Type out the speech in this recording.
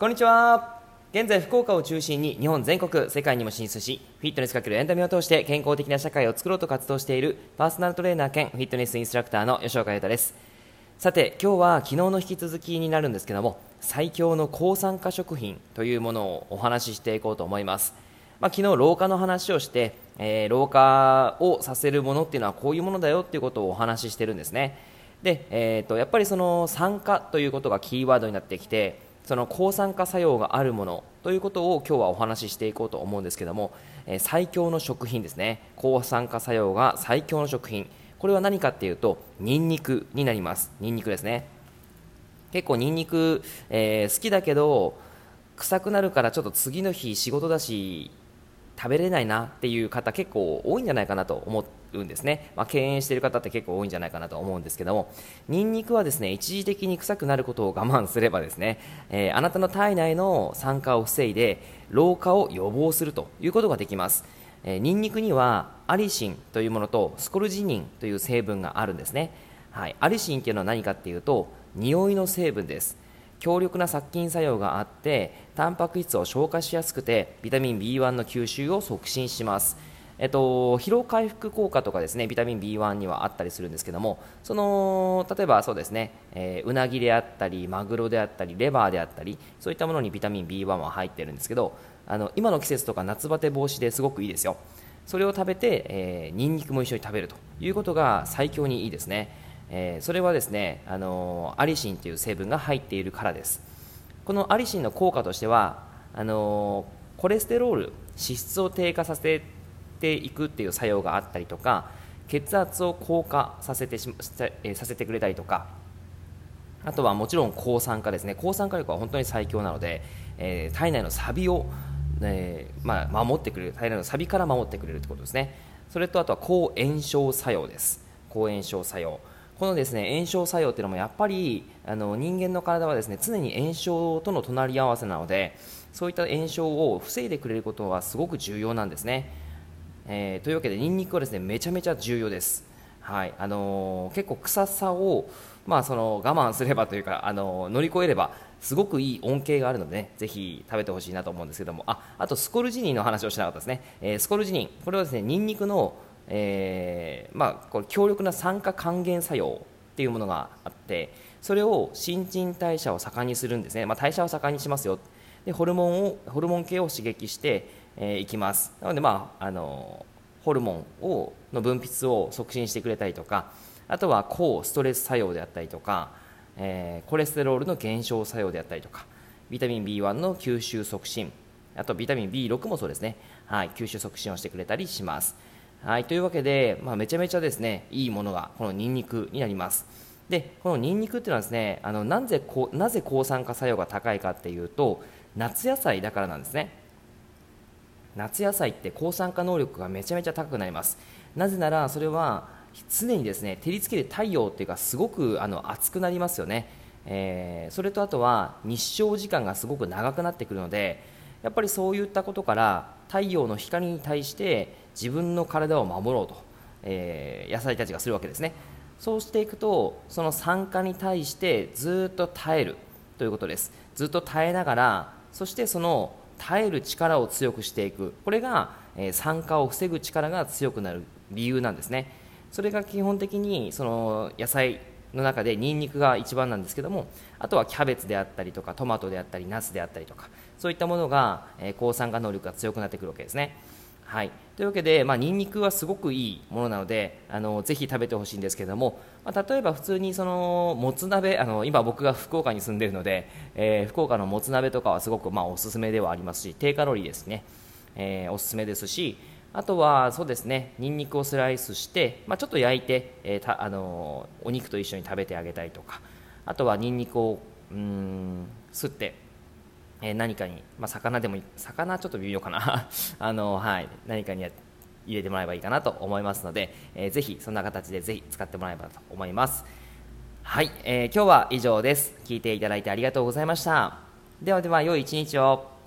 こんにちは。現在福岡を中心に日本全国世界にも進出しフィットネスかけるエンタメを通して健康的な社会を作ろうと活動しているパーソナルトレーナー兼フィットネスインストラクターの吉岡優太です。さて今日は昨日の引き続きになるんですけども最強の抗酸化食品というものをお話ししていこうと思います。まあ、昨日老化の話をして、えー、老化をさせるものっていうのはこういうものだよっていうことをお話ししてるんですね。で、えーと、やっぱりその酸化ということがキーワードになってきてその抗酸化作用があるものということを今日はお話ししていこうと思うんですけども、えー、最強の食品ですね。抗酸化作用が最強の食品。これは何かっていうとニンニクになります。ニンニクですね。結構ニンニク、えー、好きだけど臭くなるからちょっと次の日仕事だし食べれないなっていう方結構多いんじゃないかなと思うんですね、まあ、敬遠している方って結構多いんじゃないかなと思うんですけども。ニンニクはですね一時的に臭くなることを我慢すればですね、えー、あなたの体内の酸化を防いで老化を予防するということができます。えー、ニンニクにはアリシンというものとスコルジニンという成分があるんですね、はい、アリシンというのは何かっていうと匂いの成分です。強力な殺菌作用があってタンパク質を消化しやすくてビタミン B1 の吸収を促進します。えっと、疲労回復効果とかですねビタミン B1 にはあったりするんですけどもその例えばそうですね、えー、うなぎであったりマグロであったりレバーであったりそういったものにビタミン B1 は入ってるんですけどあの今の季節とか夏バテ防止ですごくいいですよ。それを食べて、えー、ニンニクも一緒に食べるということが最強にいいですね。えー、それはですね、あのアリシンという成分が入っているからです。このアリシンの効果としてはあのコレステロール脂質を低下させていくっていう作用があったりとか血圧を降下させてしさせてくれたりとかあとはもちろん抗酸化ですね。抗酸化力は本当に最強なので、えー、体内のサビを、えー、まあ、守ってくれる体内のサビから守ってくれるということですね。それとあとは抗炎症作用です。抗炎症作用。このですね炎症作用っていうのもやっぱりあの人間の体はですね常に炎症との隣り合わせなのでそういった炎症を防いでくれることはすごく重要なんですね、えー、というわけでニンニクはですねめちゃめちゃ重要です。はい。あのー、結構臭さを、まあ、その我慢すればというか、あのー、乗り越えればすごくいい恩恵があるので、ね、ぜひ食べてほしいなと思うんですけども。ああとスコルジニンの話をしなかったですね、えー、スコルジニン。これはですねニンニクのえー、まあ、これ強力な酸化還元作用っていうものがあってそれを新陳代謝を盛んにするんですね、まあ、代謝を盛んにしますよ。でホルモンをホルモン系を刺激してい、えー、きます。なので、まあ、あのホルモンをの分泌を促進してくれたりとかあとは抗ストレス作用であったりとか、えー、コレステロールの減少作用であったりとかビタミン B1 の吸収促進あとビタミン B6 もそうですね、はい、吸収促進をしてくれたりします。はい、というわけで、まあ、めちゃめちゃですねいいものがこのニンニクになります。でこのニンニクっていうのはですねあのなぜこなぜ抗酸化作用が高いかっていうと夏野菜だからなんですね。夏野菜って抗酸化能力がめちゃめちゃ高くなります。なぜならそれは常にですね照りつける太陽っていうかすごくあの熱くなりますよね、えー、それとあとは日照時間がすごく長くなってくるのでやっぱりそういったことから太陽の光に対して自分の体を守ろうと、えー、野菜たちがするわけですね。そうしていくとその酸化に対してずっと耐えるということです。ずっと耐えながらそしてその耐える力を強くしていく。これが、えー、酸化を防ぐ力が強くなる理由なんですね。それが基本的にその野菜の中でニンニクが一番なんですけどもあとはキャベツであったりとかトマトであったりナスであったりとかそういったものが、え、抗酸化能力が強くなってくるわけですね。はい、というわけで、まあ、ニンニクはすごくいいものなのであのぜひ食べてほしいんですけども、まあ、例えば普通にそのもつ鍋あの今僕が福岡に住んでいるので、えー、福岡のもつ鍋とかはすごく、まあ、おすすめではありますし低カロリーですね、えー、おすすめですしあとはそうですねニンニクをスライスして、まあ、ちょっと焼いて、えー、たあのお肉と一緒に食べてあげたりとかあとはニンニクをうんすって、えー、何かに、まあ、魚でも魚ちょっと微妙かな。あの、はい、何かに入れてもらえばいいかなと思いますので、えー、ぜひそんな形でぜひ使ってもらえばと思います。はい、えー、今日は以上です。聞いていただいてありがとうございました。ではでは良い一日を。